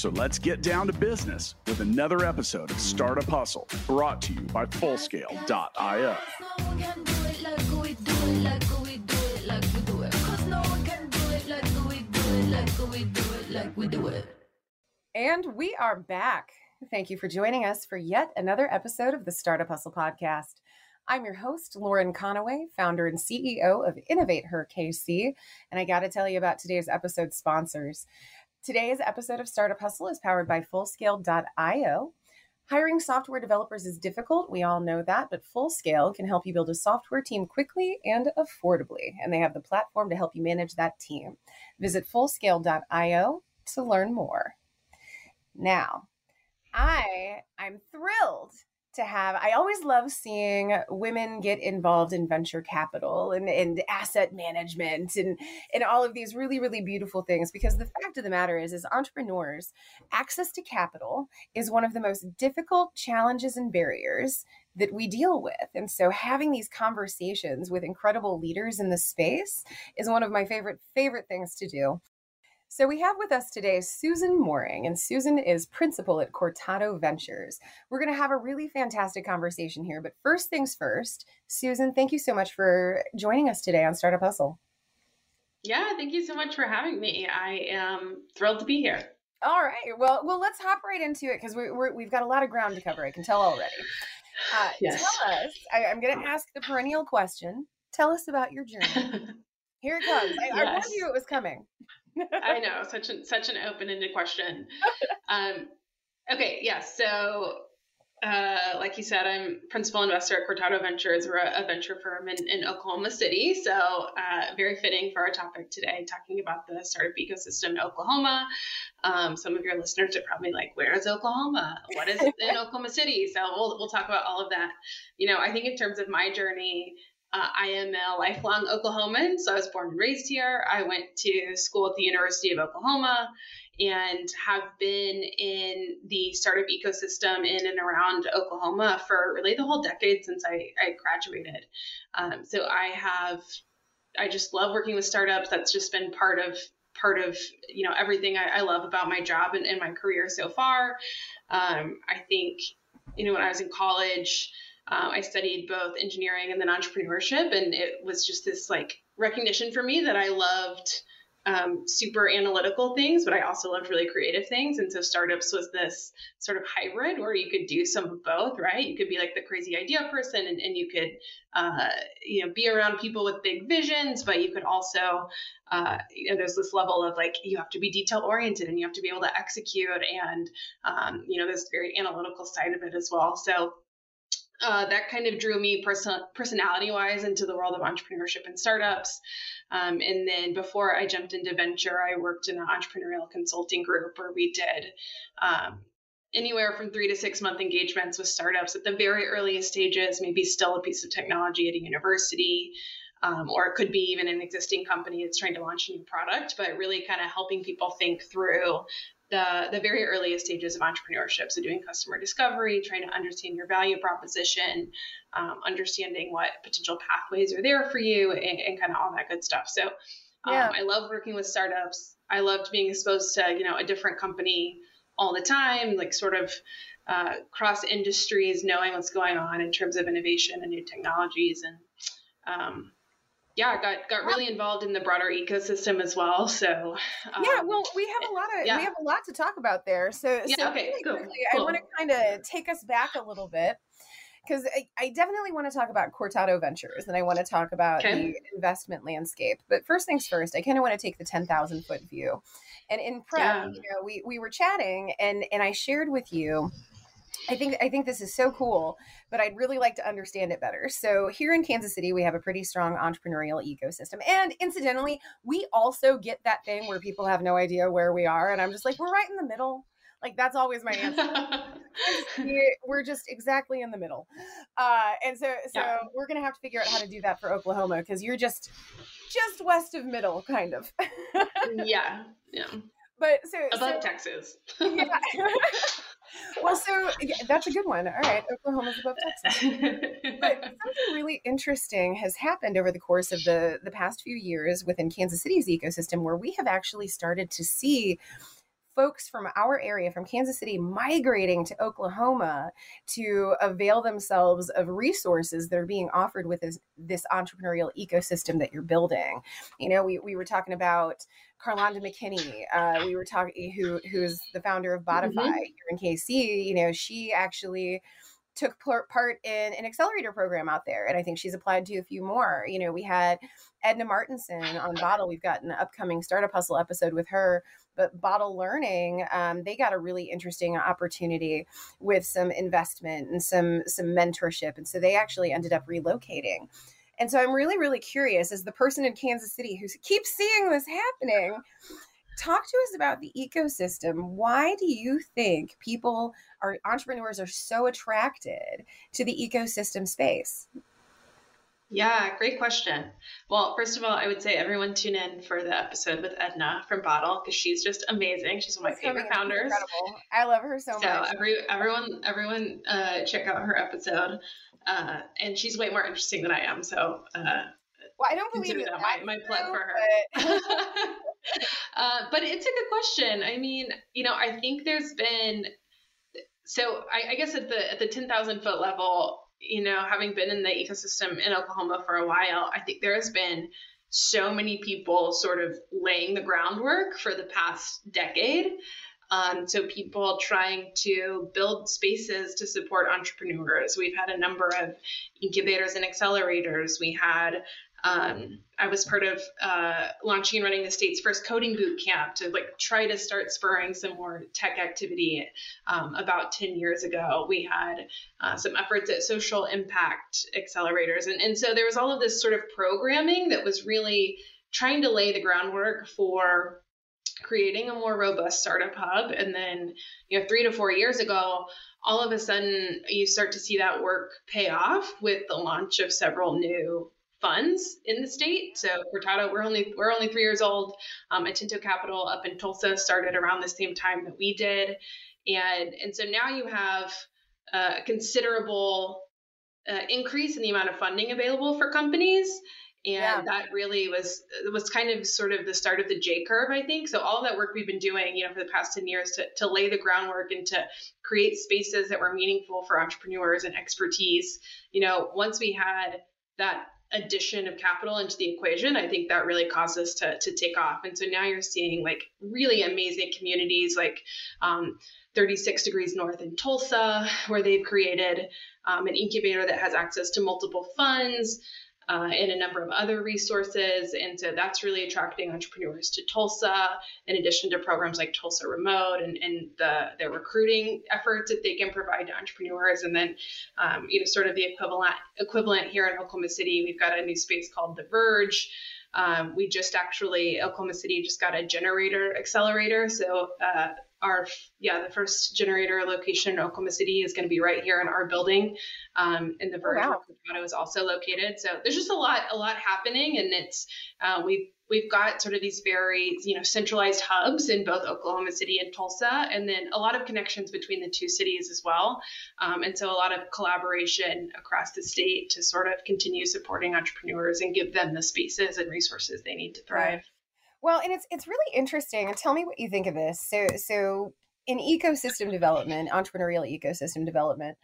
So let's get down to business with another episode of Startup Hustle brought to you by Fullscale.io. And we are back. Thank you for joining us for yet another episode of the Startup Hustle podcast. I'm your host, Lauren Conaway, founder and CEO of InnovateHER KC. And I got to tell you about today's episode sponsors. Today's episode of Startup Hustle is powered by Fullscale.io. Hiring software developers is difficult. We all know that, but Fullscale can help you build a software team quickly and affordably. And they have the platform to help you manage that team. Visit Fullscale.io to learn more. Now, I I'm thrilled to have. I always love seeing women get involved in venture capital and, and asset management and and all of these really really beautiful things because the fact of the matter is as entrepreneurs access to capital is one of the most difficult challenges and barriers that we deal with. And so having these conversations with incredible leaders in the space is one of my favorite favorite things to do so we have with us today Susan Moring, and Susan is principal at Cortado Ventures. We're going to have a really fantastic conversation here. But first things first, Susan, thank you so much for joining us today on Startup Hustle. Yeah, thank you so much for having me. I am thrilled to be here. All right. Well, well, let's hop right into it because we, we have got a lot of ground to cover. I can tell already. Uh, yes. Tell us. I, am going to ask the perennial question. Tell us about your journey. Here it comes. I, yes. I warned you it was coming. I know, such an such an open-ended question. Um, okay. Yeah, so, uh, like you said, I'm principal investor at Cortado Ventures. We're a, a venture firm in, in, Oklahoma City. So, uh, very fitting for our topic today, talking about the startup ecosystem in Oklahoma. Um, some of your listeners are probably like, "Where is Oklahoma? What is in Oklahoma City?" So, we'll we'll talk about all of that. You know, I think in terms of my journey. Uh, I am a lifelong Oklahoman, so I was born and raised here. I went to school at the University of Oklahoma and have been in the startup ecosystem in and around Oklahoma for really the whole decade since I, I graduated. Um, so I have, I just love working with startups. That's just been part of part of you know everything I, I love about my job and, and my career so far. Um, I think you know when I was in college. Um, I studied both engineering and then entrepreneurship, and it was just this like recognition for me that I loved um, super analytical things, but I also loved really creative things. And so startups was this sort of hybrid where you could do some of both, right? You could be like the crazy idea person and, and you could, uh, you know, be around people with big visions, but you could also, uh, you know, there's this level of like, you have to be detail oriented and you have to be able to execute. And, um, you know, there's very analytical side of it as well. So uh, that kind of drew me person- personality wise into the world of entrepreneurship and startups. Um, and then before I jumped into venture, I worked in an entrepreneurial consulting group where we did um, anywhere from three to six month engagements with startups at the very earliest stages, maybe still a piece of technology at a university. Um, or it could be even an existing company that's trying to launch a new product, but really kind of helping people think through the, the very earliest stages of entrepreneurship. So, doing customer discovery, trying to understand your value proposition, um, understanding what potential pathways are there for you, and, and kind of all that good stuff. So, um, yeah. I love working with startups. I loved being exposed to you know a different company all the time, like sort of uh, cross industries, knowing what's going on in terms of innovation and new technologies, and um, yeah, got got really involved in the broader ecosystem as well. So um, yeah, well, we have a lot of yeah. we have a lot to talk about there. So yeah, so okay, really cool, quickly, cool. I want to kind of take us back a little bit because I, I, definitely want to talk about Cortado Ventures and I want to talk about okay. the investment landscape. But first things first, I kind of want to take the ten thousand foot view. And in prep, yeah. you know, we we were chatting and and I shared with you I think I think this is so cool, but I'd really like to understand it better. So here in Kansas City, we have a pretty strong entrepreneurial ecosystem, and incidentally, we also get that thing where people have no idea where we are, and I'm just like, we're right in the middle. Like that's always my answer. we're just exactly in the middle. Uh, and so so yeah. we're gonna have to figure out how to do that for Oklahoma because you're just just west of middle, kind of. yeah. Yeah. But so above so, Texas. yeah. well, so yeah, that's a good one. All right, Oklahoma's above Texas. but something really interesting has happened over the course of the the past few years within Kansas City's ecosystem, where we have actually started to see folks from our area, from Kansas City, migrating to Oklahoma to avail themselves of resources that are being offered with this, this entrepreneurial ecosystem that you're building. You know, we, we were talking about Carlonda McKinney, uh, we were talking who who's the founder of Botify mm-hmm. here in KC. You know, she actually took part in an accelerator program out there and i think she's applied to a few more you know we had edna martinson on bottle we've got an upcoming startup hustle episode with her but bottle learning um, they got a really interesting opportunity with some investment and some some mentorship and so they actually ended up relocating and so I'm really, really curious as the person in Kansas City who keeps seeing this happening, talk to us about the ecosystem. Why do you think people are entrepreneurs are so attracted to the ecosystem space? Yeah, great question. Well, first of all, I would say everyone tune in for the episode with Edna from Bottle because she's just amazing. She's one of my favorite founders. Incredible. I love her so, so much. So every everyone everyone uh, check out her episode. Uh, and she's way more interesting than I am. So, uh, well, I don't believe that, my, my plug for her. But... uh, but it's a good question. I mean, you know, I think there's been so I, I guess at the at the ten thousand foot level, you know, having been in the ecosystem in Oklahoma for a while, I think there has been so many people sort of laying the groundwork for the past decade um, so people trying to build spaces to support entrepreneurs. We've had a number of incubators and accelerators. We had um, I was part of uh, launching and running the state's first coding boot camp to like try to start spurring some more tech activity. Um, about 10 years ago, we had uh, some efforts at social impact accelerators, and and so there was all of this sort of programming that was really trying to lay the groundwork for creating a more robust startup hub. And then, you know, three to four years ago, all of a sudden you start to see that work pay off with the launch of several new funds in the state. So Cortado, we're only we're only three years old. Um, Atento Capital up in Tulsa started around the same time that we did, and and so now you have a considerable uh, increase in the amount of funding available for companies and yeah. that really was was kind of sort of the start of the J curve, I think. So all that work we've been doing, you know, for the past ten years to to lay the groundwork and to create spaces that were meaningful for entrepreneurs and expertise. You know, once we had that addition of capital into the equation, I think that really caused us to to take off. And so now you're seeing like really amazing communities like. Um, 36 degrees north in Tulsa, where they've created um, an incubator that has access to multiple funds uh, and a number of other resources. And so that's really attracting entrepreneurs to Tulsa, in addition to programs like Tulsa Remote and, and the, the recruiting efforts that they can provide to entrepreneurs. And then, um, you know, sort of the equivalent equivalent here in Oklahoma City, we've got a new space called The Verge. Um, we just actually, Oklahoma City just got a gener8tor accelerator. So uh, our yeah the first gener8tor location in Oklahoma City is going to be right here in our building, um, in the Verge oh, wow. is also located. So there's just a lot a lot happening, and it's uh, we've we've got sort of these very you know centralized hubs in both Oklahoma City and Tulsa, and then a lot of connections between the two cities as well, um, and so a lot of collaboration across the state to sort of continue supporting entrepreneurs and give them the spaces and resources they need to thrive. Well, and it's it's really interesting. And tell me what you think of this. So so in ecosystem development, entrepreneurial ecosystem development,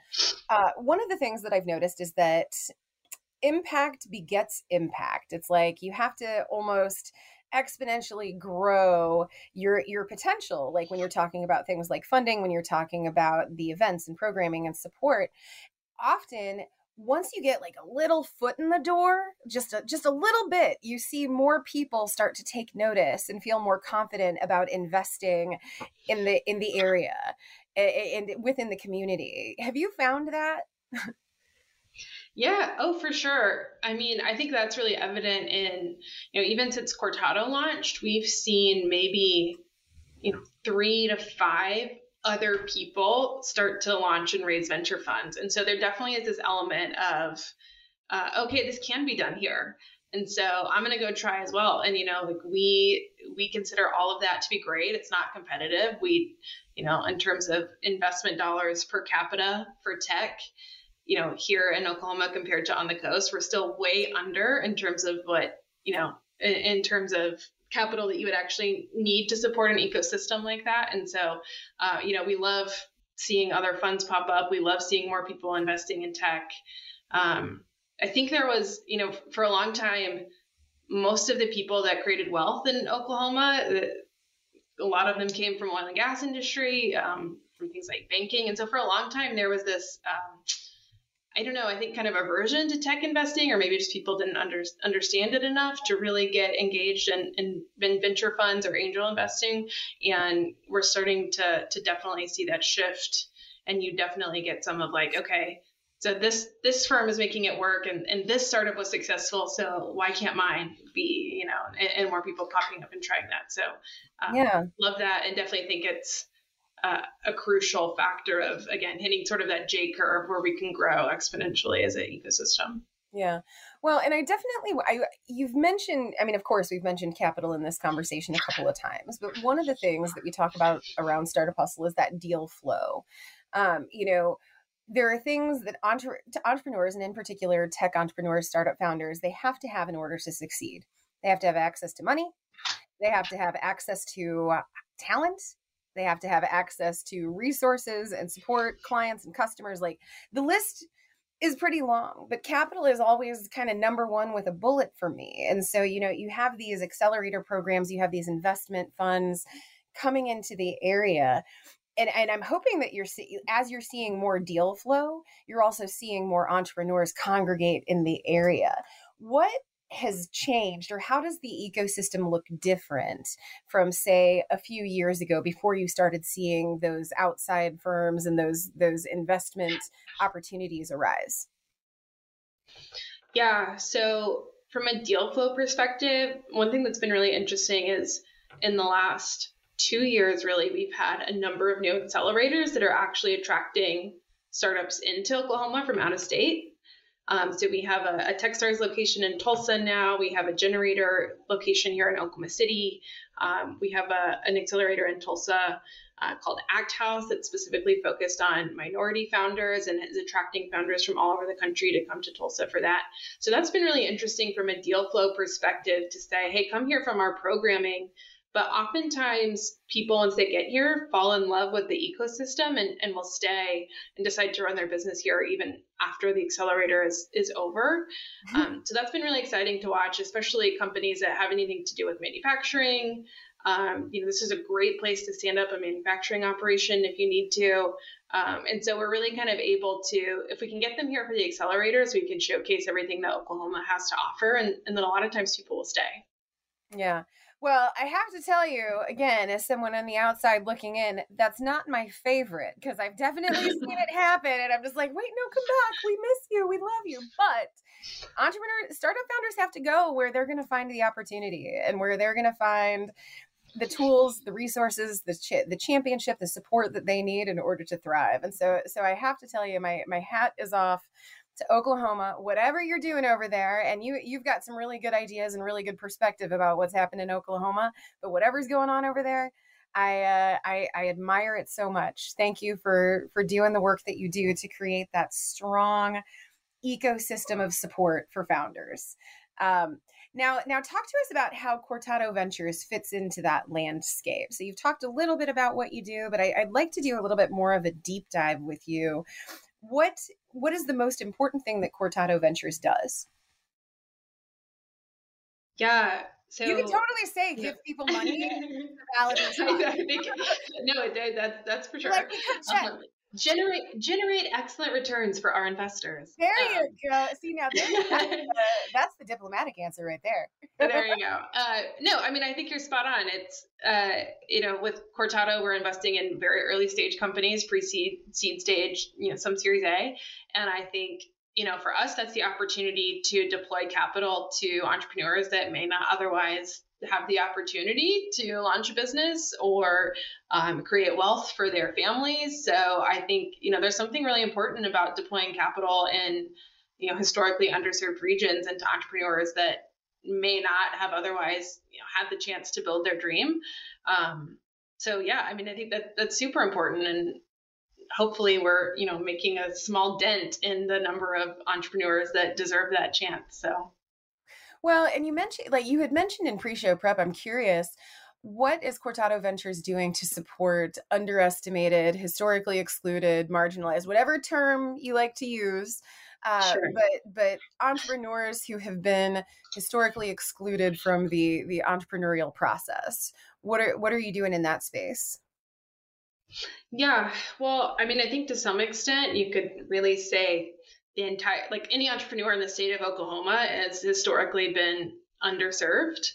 uh, one of the things that I've noticed is that impact begets impact. It's like you have to almost exponentially grow your your potential like when you're talking about things like funding when you're talking about the events and programming and support often once you get like a little foot in the door just a, just a little bit you see more people start to take notice and feel more confident about investing in the in the area and within the community. Have you found that? Yeah oh for sure. I mean i think that's really evident in you know even since cortado launched we've seen maybe you know three to five other people start to launch and raise venture funds. And so there definitely is this element of, uh, okay, this can be done here. And so I'm going to go try as well. And, you know, like we, we consider all of that to be great. It's not competitive. We, you know, in terms of investment dollars per capita for tech, you know, here in Oklahoma compared to on the coast, we're still way under in terms of what, you know, in, in terms of capital that you would actually need to support an ecosystem like that. And so, uh, you know, we love seeing other funds pop up. We love seeing more people investing in tech. Um, I think there was, you know, for a long time, most of the people that created wealth in Oklahoma, a lot of them came from oil and gas industry, um, from things like banking. And so for a long time, there was this um, I don't know, I think kind of aversion to tech investing, or maybe just people didn't under, understand it enough to really get engaged in, in, in, venture funds or angel investing. And we're starting to, to definitely see that shift. And you definitely get some of like, okay, so this this firm is making it work and, and this startup was successful so why can't mine be you know and, and more people popping up and trying that so um, yeah love that and definitely think it's uh, a crucial factor of again hitting sort of that J curve where we can grow exponentially as an ecosystem. Yeah. Well, and I definitely I you've mentioned I mean of course we've mentioned capital in this conversation a couple of times, but one of the things that we talk about around Startup Hustle is that deal flow. Um, you know, there are things that entre- entrepreneurs and in particular tech entrepreneurs, startup founders, they have to have in order to succeed. They have to have access to money. They have to have access to talent they have to have access to resources and support clients and customers. Like the list is pretty long, but capital is always kind of number one with a bullet for me. And so, you know, you have these accelerator programs, you have these investment funds coming into the area. And, and I'm hoping that you're see, as you're seeing more deal flow, you're also seeing more entrepreneurs congregate in the area. What has changed or how does the ecosystem look different from say a few years ago before you started seeing those outside firms and those those investment opportunities arise? Yeah so from a deal flow perspective one thing that's been really interesting is in the last two years really we've had a number of new accelerators that are actually attracting startups into oklahoma from out of state um, so we have a, a Techstars location in Tulsa now. We have a gener8tor location here in Oklahoma City. Um, we have a, an accelerator in Tulsa uh, called Act House that's specifically focused on minority founders and is attracting founders from all over the country to come to Tulsa for that. So that's been really interesting from a deal flow perspective to say, hey, come here from our programming but oftentimes, people, once they get here, fall in love with the ecosystem and, and will stay and decide to run their business here even after the accelerator is, is over. Mm-hmm. Um, so that's been really exciting to watch, especially companies that have anything to do with manufacturing. Um, you know, this is a great place to stand up a manufacturing operation if you need to. Um, and so we're really kind of able to, if we can get them here for the accelerators, we can showcase everything that Oklahoma has to offer. And, and then a lot of times people will stay. Yeah. Well, I have to tell you again, as someone on the outside looking in, that's not my favorite because I've definitely seen it happen, and I'm just like, wait, no, come back. We miss you. We love you. But entrepreneur startup founders have to go where they're going to find the opportunity and where they're going to find the tools, the resources, the ch- the championship, the support that they need in order to thrive. And so, so I have to tell you, my my hat is off to Oklahoma, whatever you're doing over there, and you you've got some really good ideas and really good perspective about what's happening in Oklahoma. But whatever's going on over there, I, uh, I I admire it so much. Thank you for for doing the work that you do to create that strong ecosystem of support for founders. Um, now, now talk to us about how Cortado Ventures fits into that landscape. So you've talked a little bit about what you do, but I, I'd like to do a little bit more of a deep dive with you what what is the most important thing that Cortado Ventures does? Yeah. So you can totally say give yeah. people money validation. I, think, no, that, that's for sure. Like, um, generate generate excellent returns for our investors. There um, you go. See now, that's, the, that's the diplomatic answer right there. there you go. Uh, no, I mean I think you're spot on. It's uh, you know with Cortado we're investing in very early stage companies, pre seed, seed stage, you know some Series A, and I think you know, for us, that's the opportunity to deploy capital to entrepreneurs that may not otherwise have the opportunity to launch a business or um, create wealth for their families. So I think you know there's something really important about deploying capital in you know historically underserved regions into entrepreneurs that may not have otherwise you know had the chance to build their dream. Um, so yeah, I mean I think that that's super important and hopefully we're you know making a small dent in the number of entrepreneurs that deserve that chance. So well, and you mentioned, like you had mentioned in pre show prep, I'm curious, what is Cortado Ventures doing to support underestimated, historically excluded, marginalized, whatever term you like to use? Uh, sure. but but entrepreneurs who have been historically excluded from the the entrepreneurial process what are what are you doing in that space yeah well i mean i think to some extent you could really say the entire like any entrepreneur in the state of Oklahoma has historically been underserved.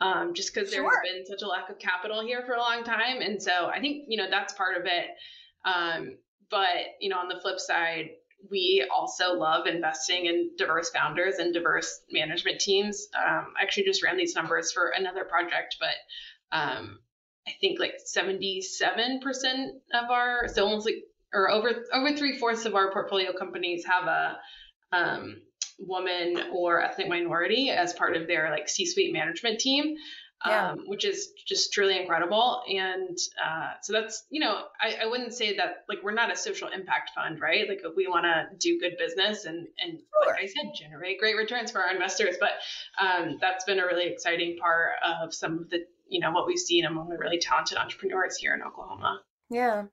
Um, just because sure. there's been such a lack of capital here for a long time. And so I think, you know, that's part of it. Um, but, you know, on the flip side, we also love investing in diverse founders and diverse management teams. Um, I actually just ran these numbers for another project, but um, I think like 77% of our, so almost like or over over three fourths of our portfolio companies have a um, woman or ethnic minority as part of their like C-suite management team. Yeah. Um, which is just truly incredible. And uh, so that's, you know, I, I, wouldn't say that like we're not a social impact fund, right? Like we want to do good business and, and sure. like I said, generate great returns for our investors. But um, that's been a really exciting part of some of the, you know, what we've seen among the really talented entrepreneurs here in Oklahoma. Yeah.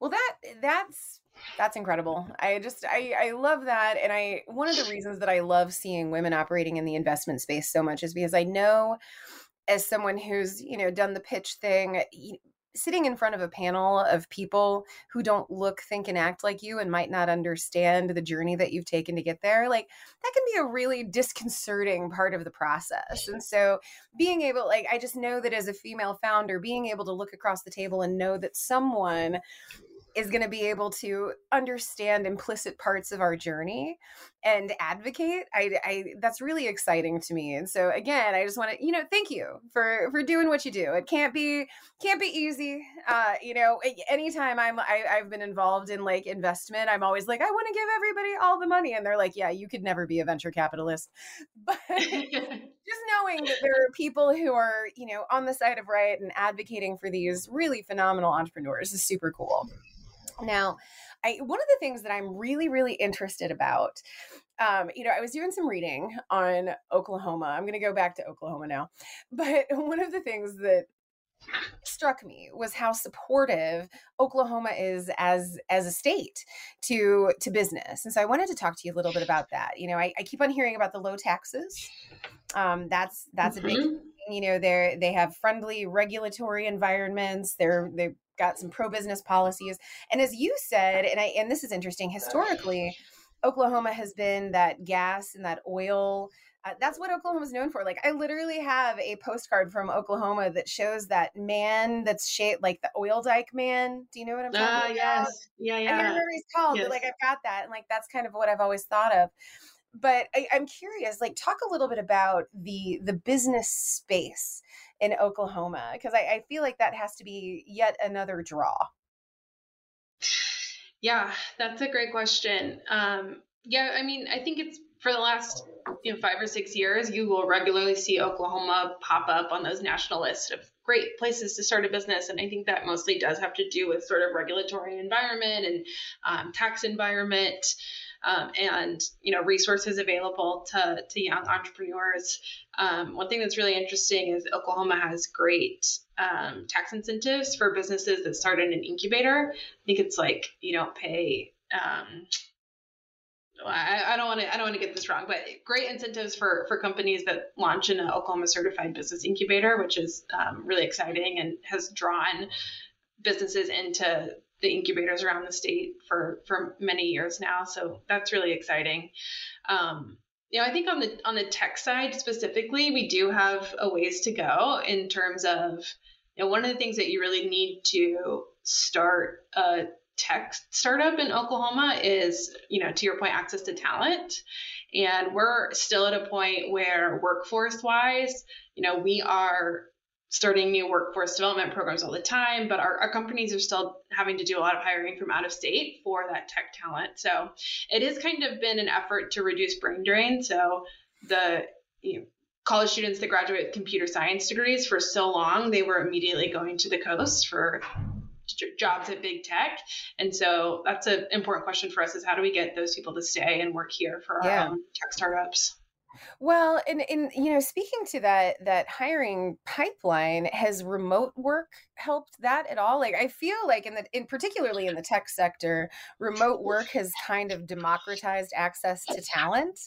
Well, that that's that's incredible. I just I I love that and I one of the reasons that I love seeing women operating in the investment space so much is because I know as someone who's, you know, done the pitch thing, sitting in front of a panel of people who don't look, think, and act like you and might not understand the journey that you've taken to get there, like that can be a really disconcerting part of the process. And so being able, like, I just know that as a female founder, being able to look across the table and know that someone is going to be able to understand implicit parts of our journey and advocate I, I that's really exciting to me and so again i just want to you know thank you for for doing what you do it can't be can't be easy uh you know anytime i'm I, i've been involved in like investment i'm always like i want to give everybody all the money and they're like yeah you could never be a venture capitalist but just knowing that there are people who are you know on the side of right and advocating for these really phenomenal entrepreneurs is super cool now, I one of the things that I'm really really interested about um, you know, I was doing some reading on Oklahoma. I'm going to go back to Oklahoma now. But one of the things that struck me was how supportive Oklahoma is as as a state to to business. And so I wanted to talk to you a little bit about that. You know, I, I keep on hearing about the low taxes. Um, that's that's mm-hmm. a big mm-hmm. you know, they're they have friendly regulatory environments. They're they got some pro business policies. And as you said, and I and this is interesting, historically, Oklahoma has been that gas and that oil. Uh, that's what Oklahoma is known for. Like I literally have a postcard from Oklahoma that shows that man that's shaped like the oil dike man. Do you know what I'm talking uh, about? Yes. Yeah, yeah. I can't remember he's called, yes. but like I've got that, and like that's kind of what I've always thought of. But I, I'm curious, like talk a little bit about the the business space in Oklahoma? Because I, I feel like that has to be yet another draw. Yeah, that's a great question. Um, yeah, I mean, I think it's for the last you know five or six years, you will regularly see Oklahoma pop up on those national lists of great places to start a business, and I think that mostly does have to do with sort of regulatory environment and um, tax environment um, and you know resources available to, to young entrepreneurs. Um, one thing that's really interesting is Oklahoma has great um, tax incentives for businesses that start in an incubator. I think it's like you don't pay. Um, I, I, don't want to. I don't want to get this wrong, but great incentives for for companies that launch in an Oklahoma certified business incubator, which is um, really exciting and has drawn businesses into the incubators around the state for for many years now. So that's really exciting. Um, you know, I think on the on the tech side specifically, we do have a ways to go in terms of you know one of the things that you really need to start a tech startup in Oklahoma is, you know, to your point, access to talent. And we're still at a point where workforce wise, you know, we are starting new workforce development programs all the time, but our, our, companies are still having to do a lot of hiring from out of state for that tech talent. So it has kind of been an effort to reduce brain drain. So the you know, college students that graduate with computer science degrees for so long, they were immediately going to the coast for jobs at big tech. And so that's an important question for us is how do we get those people to stay and work here for our yeah. own tech startups? Well, and in you know, speaking to that that hiring pipeline, has remote work helped that at all? Like I feel like in the in particularly in the tech sector, remote work has kind of democratized access to talent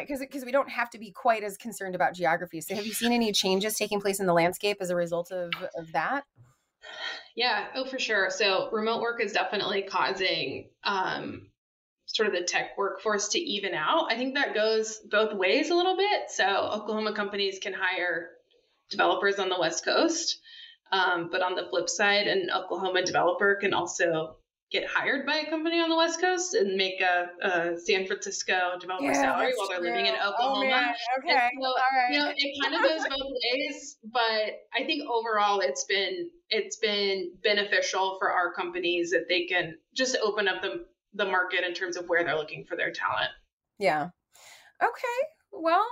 because uh, because we don't have to be quite as concerned about geography. So have you seen any changes taking place in the landscape as a result of of that? Yeah, oh, for sure. So remote work is definitely causing um, sort of the tech workforce to even out. I think that goes both ways a little bit. So Oklahoma companies can hire developers on the West Coast, um, but on the flip side, an Oklahoma developer can also get hired by a company on the West Coast and make a, a San Francisco developer yeah, salary while they're true. living in oh, Oklahoma. Oh, okay, so, all right. You know, it kind of goes both ways, but I think overall it's been it's been beneficial for our companies that they can just open up the the market in terms of where they're looking for their talent. Yeah. Okay. Well,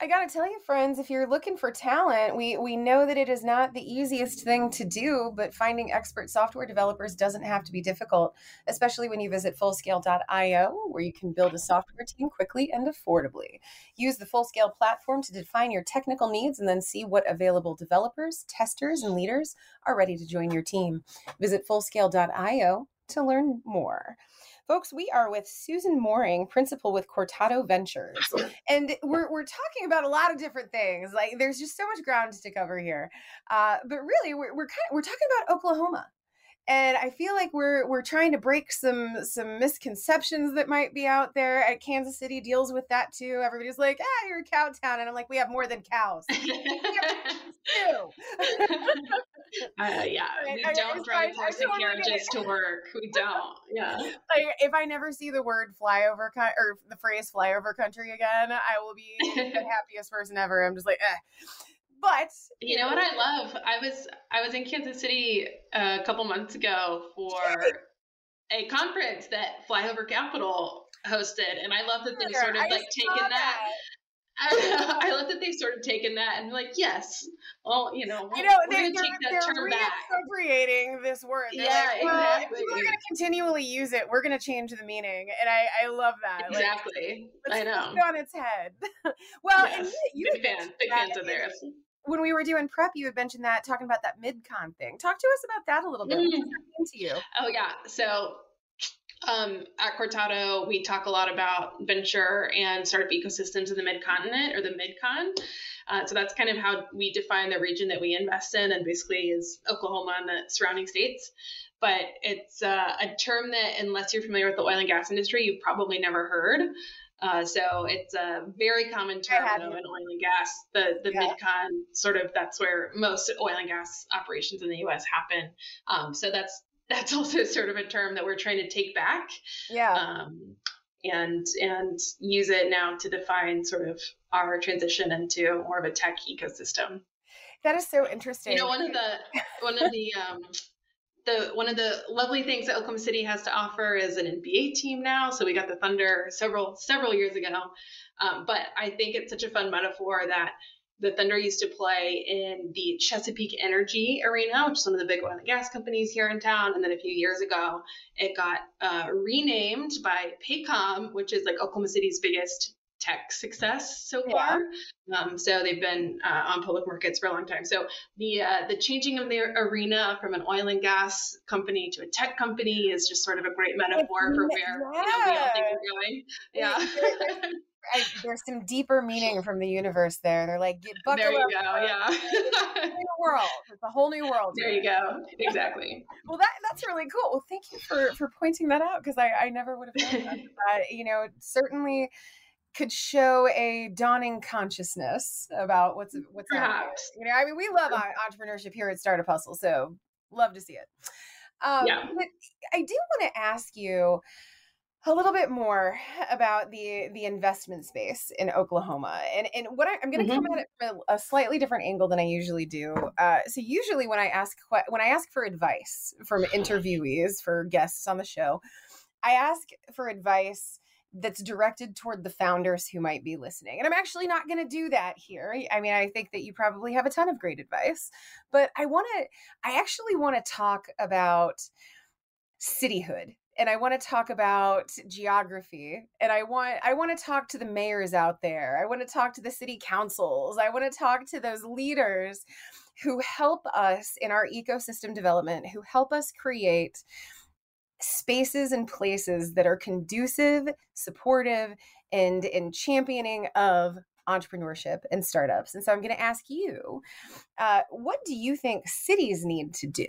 I got to tell you friends, if you're looking for talent, we we know that it is not the easiest thing to do, but finding expert software developers doesn't have to be difficult, especially when you visit fullscale.io where you can build a software team quickly and affordably. Use the Fullscale platform to define your technical needs and then see what available developers, testers, and leaders are ready to join your team. Visit fullscale.io to learn more. Folks, we are with Susan Moring, principal with Cortado Ventures. And we're, we're talking about a lot of different things. Like there's just so much ground to cover here. Uh, but really, we're, we're, kind of, we're talking about Oklahoma and I feel like we're we're trying to break some some misconceptions that might be out there. At Kansas City deals with that too. Everybody's like, "Ah, you're a cow town," and I'm like, "We have more than cows." uh, yeah, we I, don't I, drive horse and carriages to work. We don't. Yeah. Like if I never see the word flyover co- or the phrase flyover country again, I will be the happiest person ever. I'm just like, eh. But you know what I love? I was I was in Kansas City a couple months ago for a conference that Flyover Capital hosted, and I love that they sort of like taken that. that. I, love that they've sort of taken that and like, yes, well, you know, you know, they, are take that term back. Appropriating this word. They're yeah, like, well, exactly. We're going to continually use it. We're going to change the meaning, and I, I love that. Exactly. Like, I know. on its head. well, yes. you, you big fan, big fans of theirs when we were doing prep, you had mentioned that talking about that midcon thing. Talk to us about that a little bit. Mm. What to you? Oh yeah. So um, at Cortado, we talk a lot about venture and startup ecosystems in the mid-continent or the mid-con. Uh, so that's kind of how we define the region that we invest in, and basically is Oklahoma and the surrounding states. But it's uh, a term that, unless you're familiar with the oil and gas industry, you've probably never heard. Uh, so it's a very common term in oil and gas. The the yeah. midcon sort of that's where most oil and gas operations in the U.S. happen. Um, so that's that's also sort of a term that we're trying to take back. Yeah. Um, and and use it now to define sort of our transition into more of a tech ecosystem. That is so interesting. You know, one of the one of the um, the one of the lovely things that Oklahoma City has to offer is an NBA team now. So we got the Thunder several several years ago, um, but I think it's such a fun metaphor that the Thunder used to play in the Chesapeake Energy Arena, which is one of the big oil and gas companies here in town. And then a few years ago, it got uh, renamed by Paycom, which is like Oklahoma City's biggest tech success so far. Yeah. Um, so they've been uh, on public markets for a long time. So the uh, the changing of the arena from an oil and gas company to a tech company is just sort of a great metaphor for where yeah. you know, we all think we're going. Yeah. I, there's some deeper meaning from the universe there. They're like, buckle there you up, go, yeah. new world. It's a whole new world. There you go. Exactly. well, that that's really cool. Well, thank you for for pointing that out because I I never would have known that. Uh, you know, certainly could show a dawning consciousness about what's what's happening. You know, I mean, we love entrepreneurship here at Startup Hustle, so love to see it. Um, yeah. But I do want to ask you a little bit more about the the investment space in Oklahoma, and and what I, am going to mm-hmm. come at it from a, a, slightly different angle than I usually do. Uh, so usually when I ask when I ask for advice from interviewees for guests on the show, I ask for advice that's directed toward the founders who might be listening. And I'm actually not going to do that here. I mean, I think that you probably have a ton of great advice, but I want to, I actually want to talk about cityhood and I want to talk about geography and I want I want to talk to the mayors out there. I want to talk to the city councils. I want to talk to those leaders who help us in our ecosystem development, who help us create spaces and places that are conducive, supportive, and in championing of entrepreneurship and startups. And so I'm going to ask you, uh, what do you think cities need to do?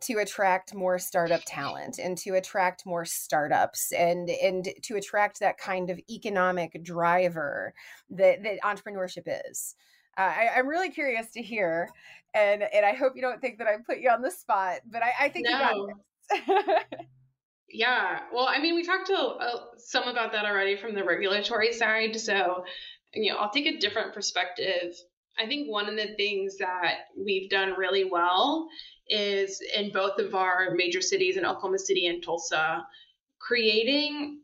to attract more startup talent and to attract more startups and and to attract that kind of economic driver that that entrepreneurship is uh, I, am really curious to hear and and i hope you don't think that i put you on the spot but i, I think no. you got Yeah. Well, I mean, we talked to, uh, some about that already from the regulatory side. So, you know, I'll take a different perspective. I think one of the things that we've done really well is in both of our major cities in Oklahoma City and Tulsa, creating,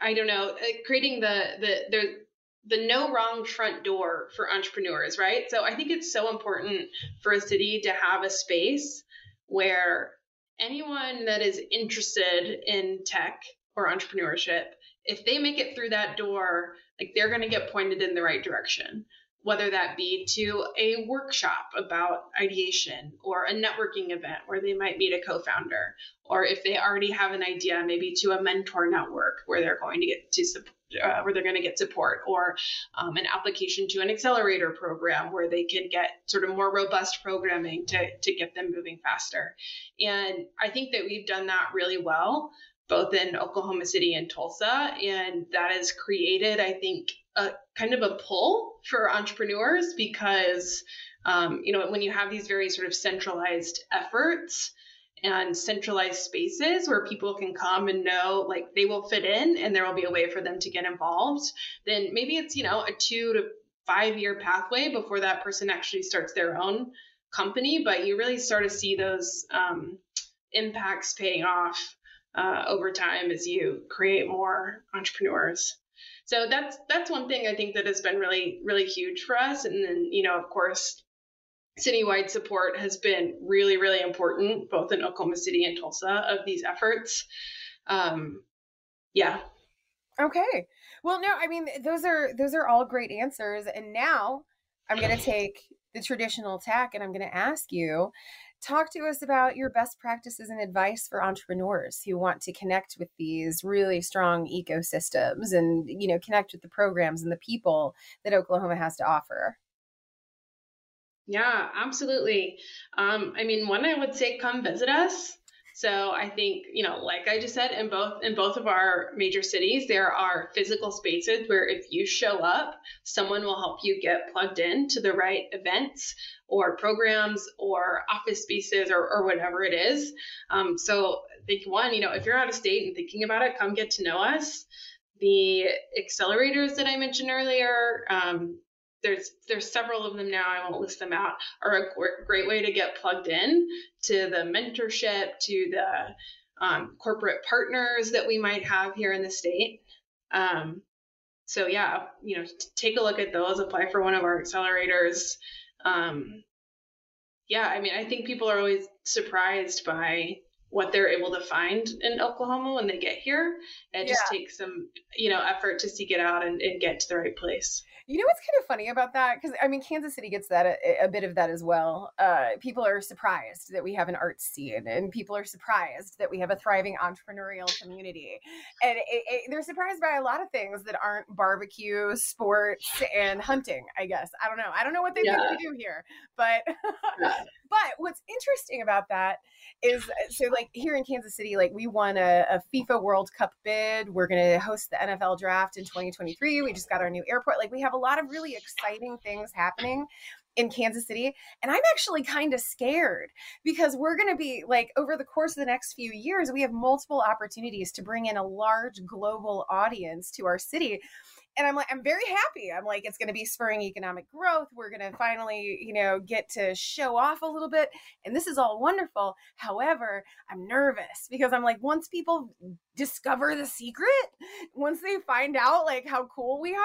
I don't know, uh, creating the, the, the, the no wrong front door for entrepreneurs, right? So I think it's so important for a city to have a space where anyone that is interested in tech or entrepreneurship, if they make it through that door, like they're going to get pointed in the right direction, whether that be to a workshop about ideation or a networking event where they might meet a co-founder, or if they already have an idea, maybe to a mentor network where they're going to get to support uh, where they're going to get support, or um, an application to an accelerator program where they can get sort of more robust programming to, to get them moving faster. And I think that we've done that really well, both in Oklahoma City and Tulsa. And that has created, I think, a kind of a pull for entrepreneurs because, um, you know, when you have these very sort of centralized efforts, and centralized spaces where people can come and know like they will fit in and there will be a way for them to get involved, then maybe it's, you know, a two to five year pathway before that person actually starts their own company. But you really start to see those um, impacts paying off uh, over time as you create more entrepreneurs. So that's that's one thing I think that has been really really huge for us. And then you know of course citywide support has been really, really important, both in Oklahoma City and Tulsa, of these efforts. Um, yeah. Okay. Well, no, I mean those are those are all great answers, and now I'm going to take the traditional tack, and I'm going to ask you talk to us about your best practices and advice for entrepreneurs who want to connect with these really strong ecosystems and you know connect with the programs and the people that oklahoma has to offer yeah, absolutely. Um, I mean, one I would say come visit us. So I think, you know, like I just said, in both in both of our major cities, there are physical spaces where if you show up, someone will help you get plugged in to the right events or programs or office spaces or, or whatever it is. Um, so I think one, you know, if you're out of state and thinking about it, come get to know us. The accelerators that I mentioned earlier, um, there's there's several of them now i won't list them out are a great way to get plugged in to the mentorship to the um, corporate partners that we might have here in the state um, so yeah you know take a look at those apply for one of our accelerators um, yeah i mean i think people are always surprised by what they're able to find in Oklahoma when they get here. It yeah. just takes some, you know, effort to seek it out and, and get to the right place. You know what's kind of funny about that? Because I mean, Kansas City gets that a, a, bit of that as well. Uh, people are surprised that we have an art scene, and people are surprised that we have a thriving entrepreneurial community, and it, it, they're surprised by a lot of things that aren't barbecue, sports, and hunting. I guess I don't know. I don't know what they yeah. think we do here, but but what's interesting about that is uh, so like here in Kansas City, like we won a, a FIFA World Cup bid. We're going to host the NFL draft in 2023. We just got our new airport. Like we have a lot of really exciting things happening in Kansas City. And I'm actually kind of scared because we're going to be like over the course of the next few years, we have multiple opportunities to bring in a large global audience to our city and I'm like, I'm very happy. I'm like, it's going to be spurring economic growth. We're going to finally, you know, get to show off a little bit. And this is all wonderful. However, I'm nervous because I'm like, once people discover the secret, once they find out like how cool we are,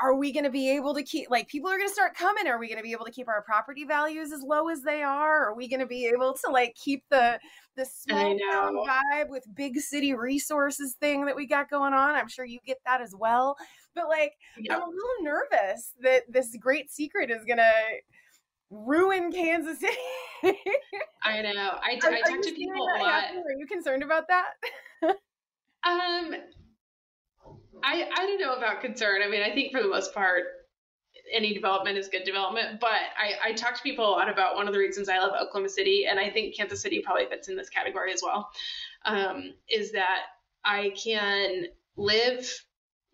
are we going to be able to keep like people are going to start coming are we going to be able to keep our property values as low as they are are we going to be able to like keep the the small town vibe with big city resources thing that we got going on i'm sure you get that as well but like yeah. i'm a little nervous that this great secret is going to ruin kansas city. I know. I, I, I talk to people a lot. are you concerned about that? Um I, I don't know about concern. I mean, I think for the most part, any development is good development. But I, I talk to people a lot about one of the reasons I love Oklahoma City, and I think Kansas City probably fits in this category as well, um, is that I can live,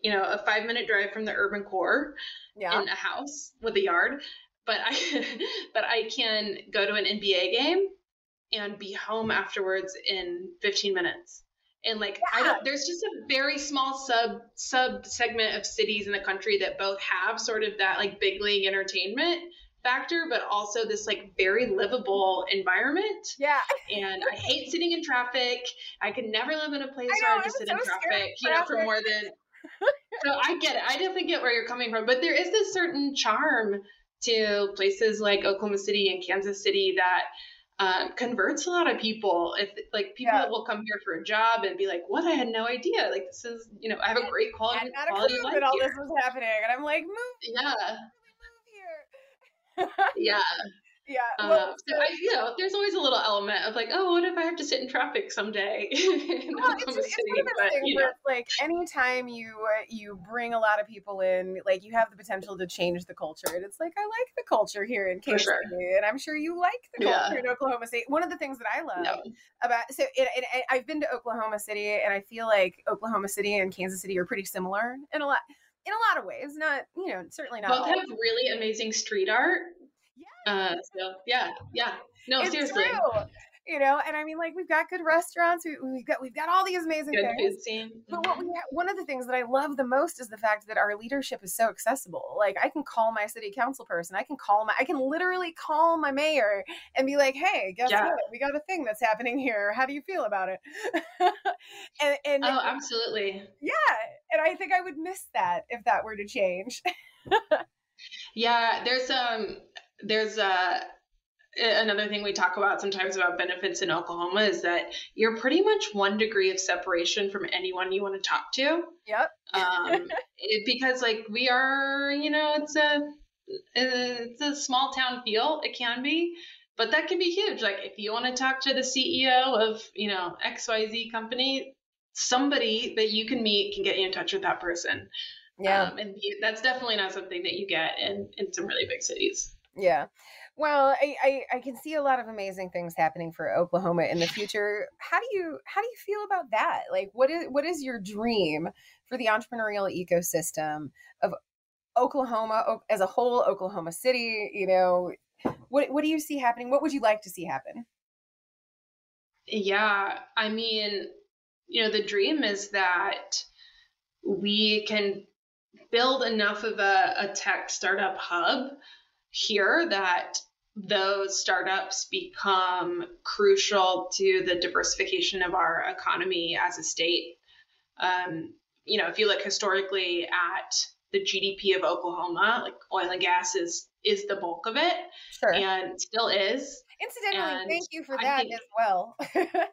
you know, a five minute drive from the urban core yeah. in a house with a yard, but I but I can go to an NBA game and be home afterwards in 15 minutes and like yeah. I don't there's just a very small sub sub segment of cities in the country that both have sort of that like big league entertainment factor but also this like very livable environment. Yeah. And i hate sitting in traffic. I could never live in a place know, where i just sit so in traffic you know for more than so i get it. I definitely get where you're coming from but there is this certain charm to places like oklahoma city and kansas city that um, converts a lot of people. If like people yeah. will come here for a job and be like, "What? I had no idea. Like this is, you know, I have a great quality, yeah, quality of life that all here. this was happening." And I'm like, "Move, yeah, move here." yeah. Yeah. Um, well, so I, you know, there's always a little element of like, oh, what if I have to sit in traffic someday? well, it's, just, it's one but, things where it's like anytime you uh, you bring a lot of people in, like you have the potential to change the culture, and it's like I like the culture here in Kansas sure. City, and I'm sure you like the culture yeah. in Oklahoma State. One of the things that I love no. about so it, it, it, I've been to Oklahoma City, and I feel like Oklahoma City and Kansas City are pretty similar in a lot in a lot of ways. Not you know certainly not. Both have really amazing street art uh, so yeah, yeah. No, it's seriously. True. You know, and I mean, like we've got good restaurants. We, have got we've got all these amazing good things. But what we mm-hmm. one of the things that I love the most is the fact that our leadership is so accessible. Like I can call my city council person. I can call my. I can literally call my mayor and be like, "Hey, guess yeah. what? We got a thing that's happening here. How do you feel about it?" and, and oh, absolutely. Yeah, and I think I would miss that if that were to change. yeah, there's um there's a another thing we talk about sometimes about benefits in Oklahoma is that you're pretty much one degree of separation from anyone you want to talk to. Yep. um, it, because like we are, you know, it's a it's a small town feel. It can be, but that can be huge. Like if you want to talk to the CEO of you know X Y Z company, somebody that you can meet can get you in touch with that person. Yeah. Um, and that's definitely not something that you get in in some really big cities. Yeah. Well, I, I, I can see a lot of amazing things happening for Oklahoma in the future. How do you how do you feel about that? Like what is what is your dream for the entrepreneurial ecosystem of Oklahoma as a whole, Oklahoma City, you know, what what do you see happening? What would you like to see happen? Yeah, I mean, you know, the dream is that we can build enough of a, a tech startup hub here that those startups become crucial to the diversification of our economy as a state. Um, you know, if you look historically at the GDP of Oklahoma, like oil and gas is is the bulk of it, sure. and still is. Incidentally, and thank you for that think, as well.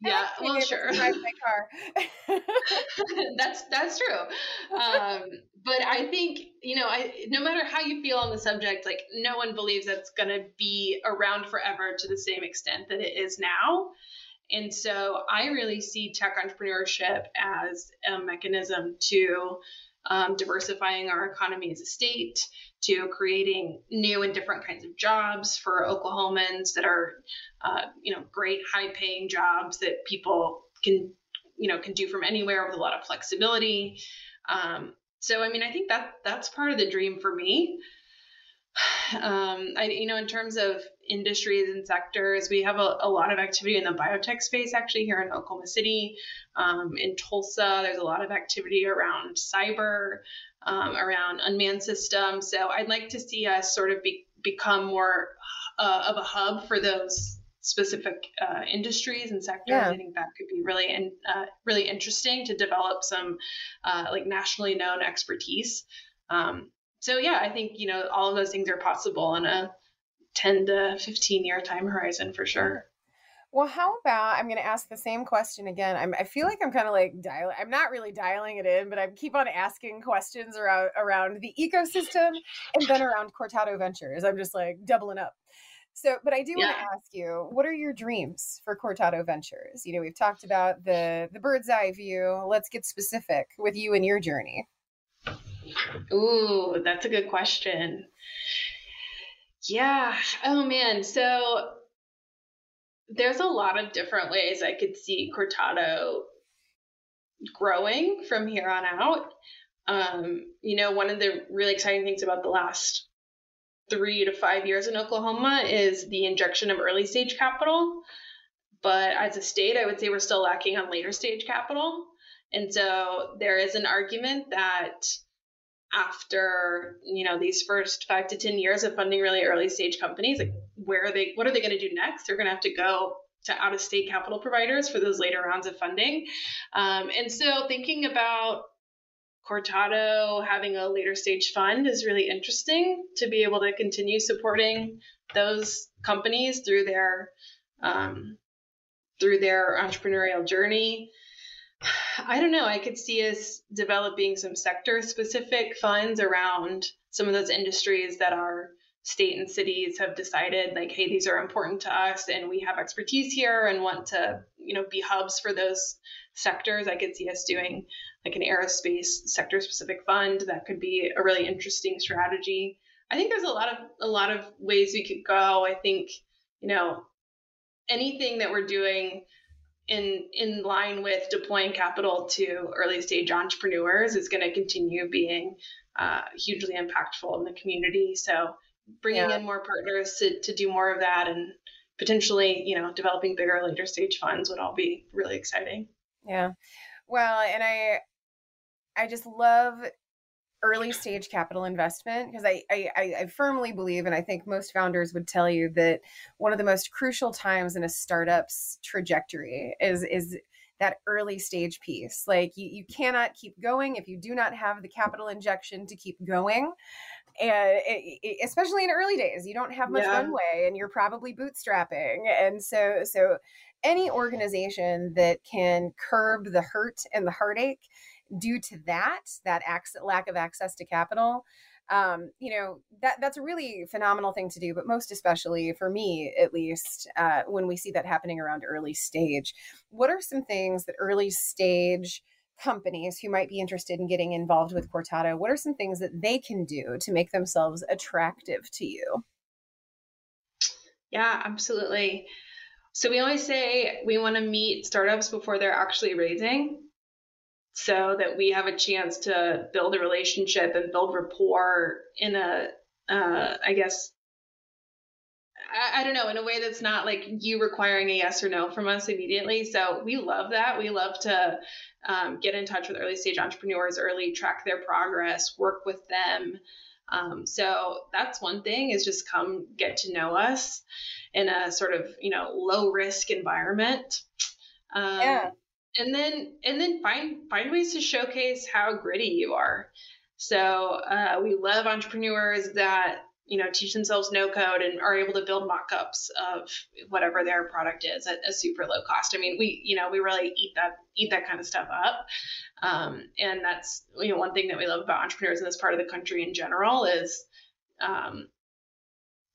yeah, well, sure. drive my car. that's that's true. Um, but I think you know, I no matter how you feel on the subject, like no one believes that's going to be around forever to the same extent that it is now. And so I really see tech entrepreneurship as a mechanism to um, diversifying our economy as a state to creating new and different kinds of jobs for Oklahomans that are, uh, you know, great high paying jobs that people can, you know, can do from anywhere with a lot of flexibility. Um, so, I mean, I think that that's part of the dream for me. Um, I, you know, in terms of industries and sectors, we have a, a, lot of activity in the biotech space actually here in Oklahoma City. Um, in Tulsa, there's a lot of activity around cyber, um, around unmanned systems. So I'd like to see us sort of be, become more uh, of a hub for those specific uh, industries and sectors. Yeah. I think that could be really in, uh, really interesting to develop some uh, like nationally known expertise. Um, so yeah, I think you know all of those things are possible in a 10 to 15 year time horizon for sure. Well, how about I'm going to ask the same question again. I'm, I feel like I'm kind of like dialing. I'm not really dialing it in, but I keep on asking questions around around the ecosystem and then around Cortado Ventures. I'm just like doubling up. So, but I do yeah. want to ask you, what are your dreams for Cortado Ventures? You know, we've talked about the the bird's eye view. Let's get specific with you and your journey. Ooh, that's a good question. Yeah. Oh man. So there's a lot of different ways I could see Cortado growing from here on out. Um, you know, one of the really exciting things about the last three to five years in Oklahoma is the injection of early stage capital. But as a state, I would say we're still lacking on later stage capital. And so there is an argument that after you know these first five to ten years of funding really early stage companies like where are they what are they going to do next? They're going to have to go to out of state capital providers for those later rounds of funding. Um, and so thinking about cortado having a later stage fund is really interesting to be able to continue supporting those companies through their um, through their entrepreneurial journey I don't know. I could see us developing some sector specific funds around some of those industries that our state and cities have decided like hey these are important to us and we have expertise here and want to you know be hubs for those sectors. I could see us doing like an aerospace sector specific fund that could be a really interesting strategy. I think there's a lot of a lot of ways we could go. I think you know anything that we're doing in in line with deploying capital to early stage entrepreneurs is going to continue being uh, hugely impactful in the community. So bringing yeah. in more partners to, to do more of that and potentially, you know, developing bigger later stage funds would all be really exciting. Yeah. Well, and I I just love early stage capital investment because I, I, I firmly believe and i think most founders would tell you that one of the most crucial times in a startup's trajectory is is that early stage piece like you, you cannot keep going if you do not have the capital injection to keep going and it, it, especially in early days you don't have much yeah. runway and you're probably bootstrapping and so so any organization that can curb the hurt and the heartache due to that that ac- lack of access to capital um, you know that that's a really phenomenal thing to do but most especially for me at least uh, when we see that happening around early stage what are some things that early stage companies who might be interested in getting involved with cortado what are some things that they can do to make themselves attractive to you? Yeah absolutely. So we always say we want to meet startups before they're actually raising so that we have a chance to build a relationship and build rapport in a, uh, I guess, I, I, don't know, in a way that's not like you requiring a yes or no from us immediately. So we love that. We love to um, get in touch with early stage entrepreneurs early, track their progress, work with them. Um, so that's one thing is just come get to know us in a sort of, you know, low risk environment. Um, yeah and then and then find find ways to showcase how gritty you are. So uh, we love entrepreneurs that you know teach themselves no code and are able to build mock-ups of whatever their product is at a super low cost. I mean, we you know we really eat that eat that kind of stuff up, um, and that's you know one thing that we love about entrepreneurs in this part of the country in general is um,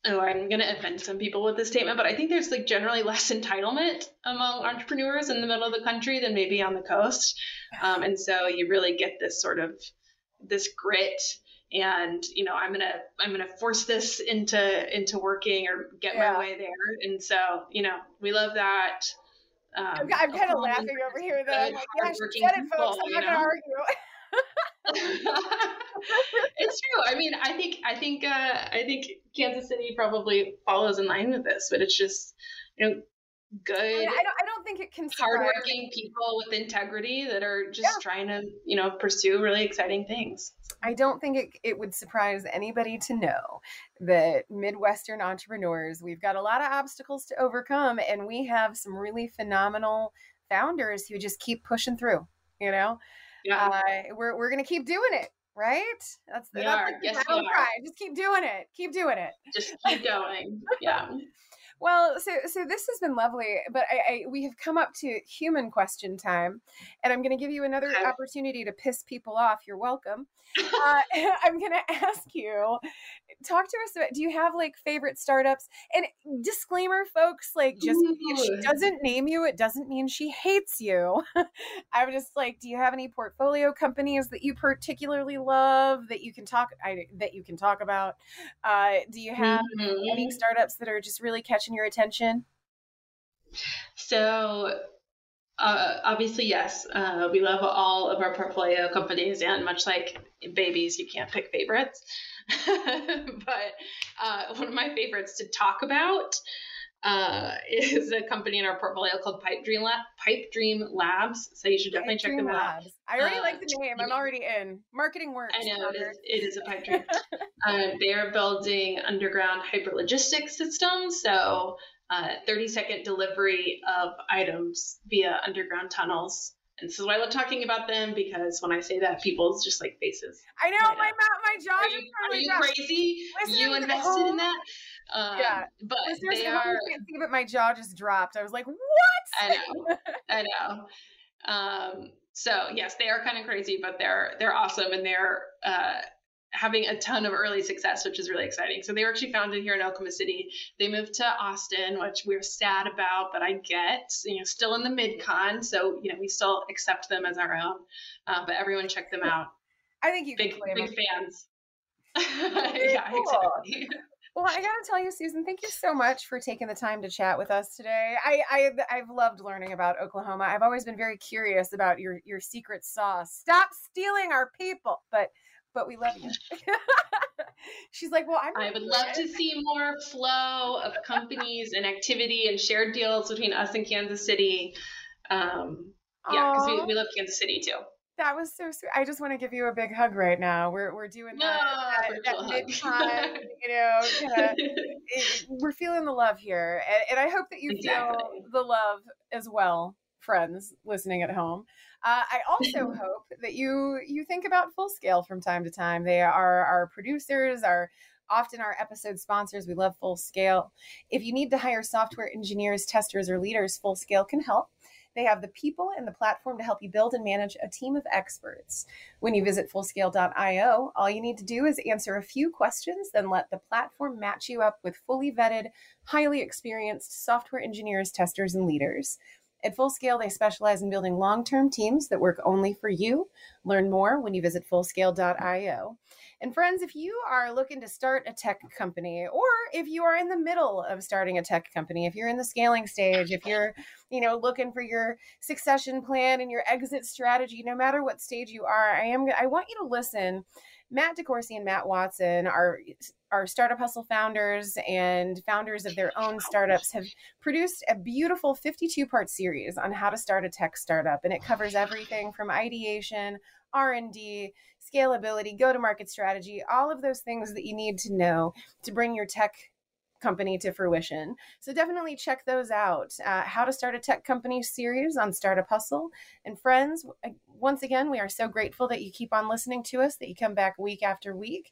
oh, I'm going to offend some people with this statement, but I think there's like generally less entitlement among entrepreneurs in the middle of the country than maybe on the coast. Um, and so you really get this sort of this grit and you know i'm gonna i'm gonna force this into into working or get yeah. my way there. And so you know we love that. Um, i'm, I'm kind of laughing over here though. I'm like yeah she said it folks i'm not gonna argue it's true. I mean i think i think uh i think kansas city probably follows in line with this but it's just you know good I, mean, I, don't, I don't think it can hardworking people with integrity that are just yeah. trying to you know pursue really exciting things. I don't think it, it would surprise anybody to know that midwestern entrepreneurs we've got a lot of obstacles to overcome and we have some really phenomenal founders who just keep pushing through you know yeah. Uh, we're, we're gonna keep doing it right? That's, we that's are. Like yes, are. Just keep doing it. Keep doing it. Just keep going. Yeah. Well, so so this has been lovely, but I, I we have come up to human question time, and I'm going to give you another okay. opportunity to piss people off. You're welcome. uh, I'm going to ask you, talk to us about. Do you have like favorite startups? And disclaimer, folks, like just if she doesn't name you, it doesn't mean she hates you. I'm just like, do you have any portfolio companies that you particularly love that you can talk I, that you can talk about? Uh, do you have mm-hmm. any startups that are just really catching your attention? So, uh, obviously, yes. Uh, we love all of our portfolio companies, and much like babies, you can't pick favorites. but uh, one of my favorites to talk about uh, is a company in our portfolio called Pipe Dream, Lab, Pipe Dream Labs. So you should definitely Pipe check Dream them Labs. out. I already uh, like the name. I'm already in. Marketing works. I know it is, it is, a pipe dream. uh, they are building underground hyperlogistics systems. So uh, 30 second delivery of items via underground tunnels. And this is why I love talking about them because when I say that, people's just like faces. I know my mouth, my jaw. Are you, are you crazy? Listen, you invested in that? Um, yeah, but they are. Can't see, but my jaw just dropped. I was like, "What?" I know. I know. Um, so yes, they are kind of crazy, but they're they're awesome and they're uh, having a ton of early success, which is really exciting. So they were actually founded here in Oklahoma City. They moved to Austin, which we're sad about, but I get. You know, still in the mid con, so you know we still accept them as our own. Uh, but everyone check them out. I think you big big fans. yeah, cool. exactly. Well, I gotta tell you, Susan, thank you so much for taking the time to chat with us today. I, I I've loved learning about Oklahoma. I've always been very curious about your your secret sauce. Stop stealing our people, but but we love you. She's like, well, I'm I would love to see more flow of companies and activity and shared deals between us and Kansas City. Um, yeah, because we, we love Kansas City too. That was so sweet. I just want to give you a big hug right now. We're we're doing that, that, that mid time, you know. Kinda, it, we're feeling the love here, and, and I hope that you exactly. feel the love as well, friends listening at home. Uh, I also hope that you you think about Full Scale from time to time. They are our producers, our often our episode sponsors. We love Full Scale. If you need to hire software engineers, testers, or leaders, Full Scale can help. They have the people and the platform to help you build and manage a team of experts. When you visit fullscale.io, all you need to do is answer a few questions, then let the platform match you up with fully vetted, highly experienced software engineers, testers, and leaders. At Full Scale, they specialize in building long term teams that work only for you. Learn more when you visit fullscale.io. And friends, if you are looking to start a tech company, or if you are in the middle of starting a tech company, if you're in the scaling stage, if you're, you know, looking for your succession plan and your exit strategy, no matter what stage you are, I am I want you to listen. Matt DeCoursey and Matt Watson are our startup hustle founders and founders of their own startups have produced a beautiful 52 part series on how to start a tech startup and it covers everything from ideation r&d scalability go to market strategy all of those things that you need to know to bring your tech company to fruition. So definitely check those out. Uh, How to Start a Tech Company series on Startup Hustle. And friends, once again, we are so grateful that you keep on listening to us, that you come back week after week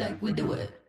like we do it.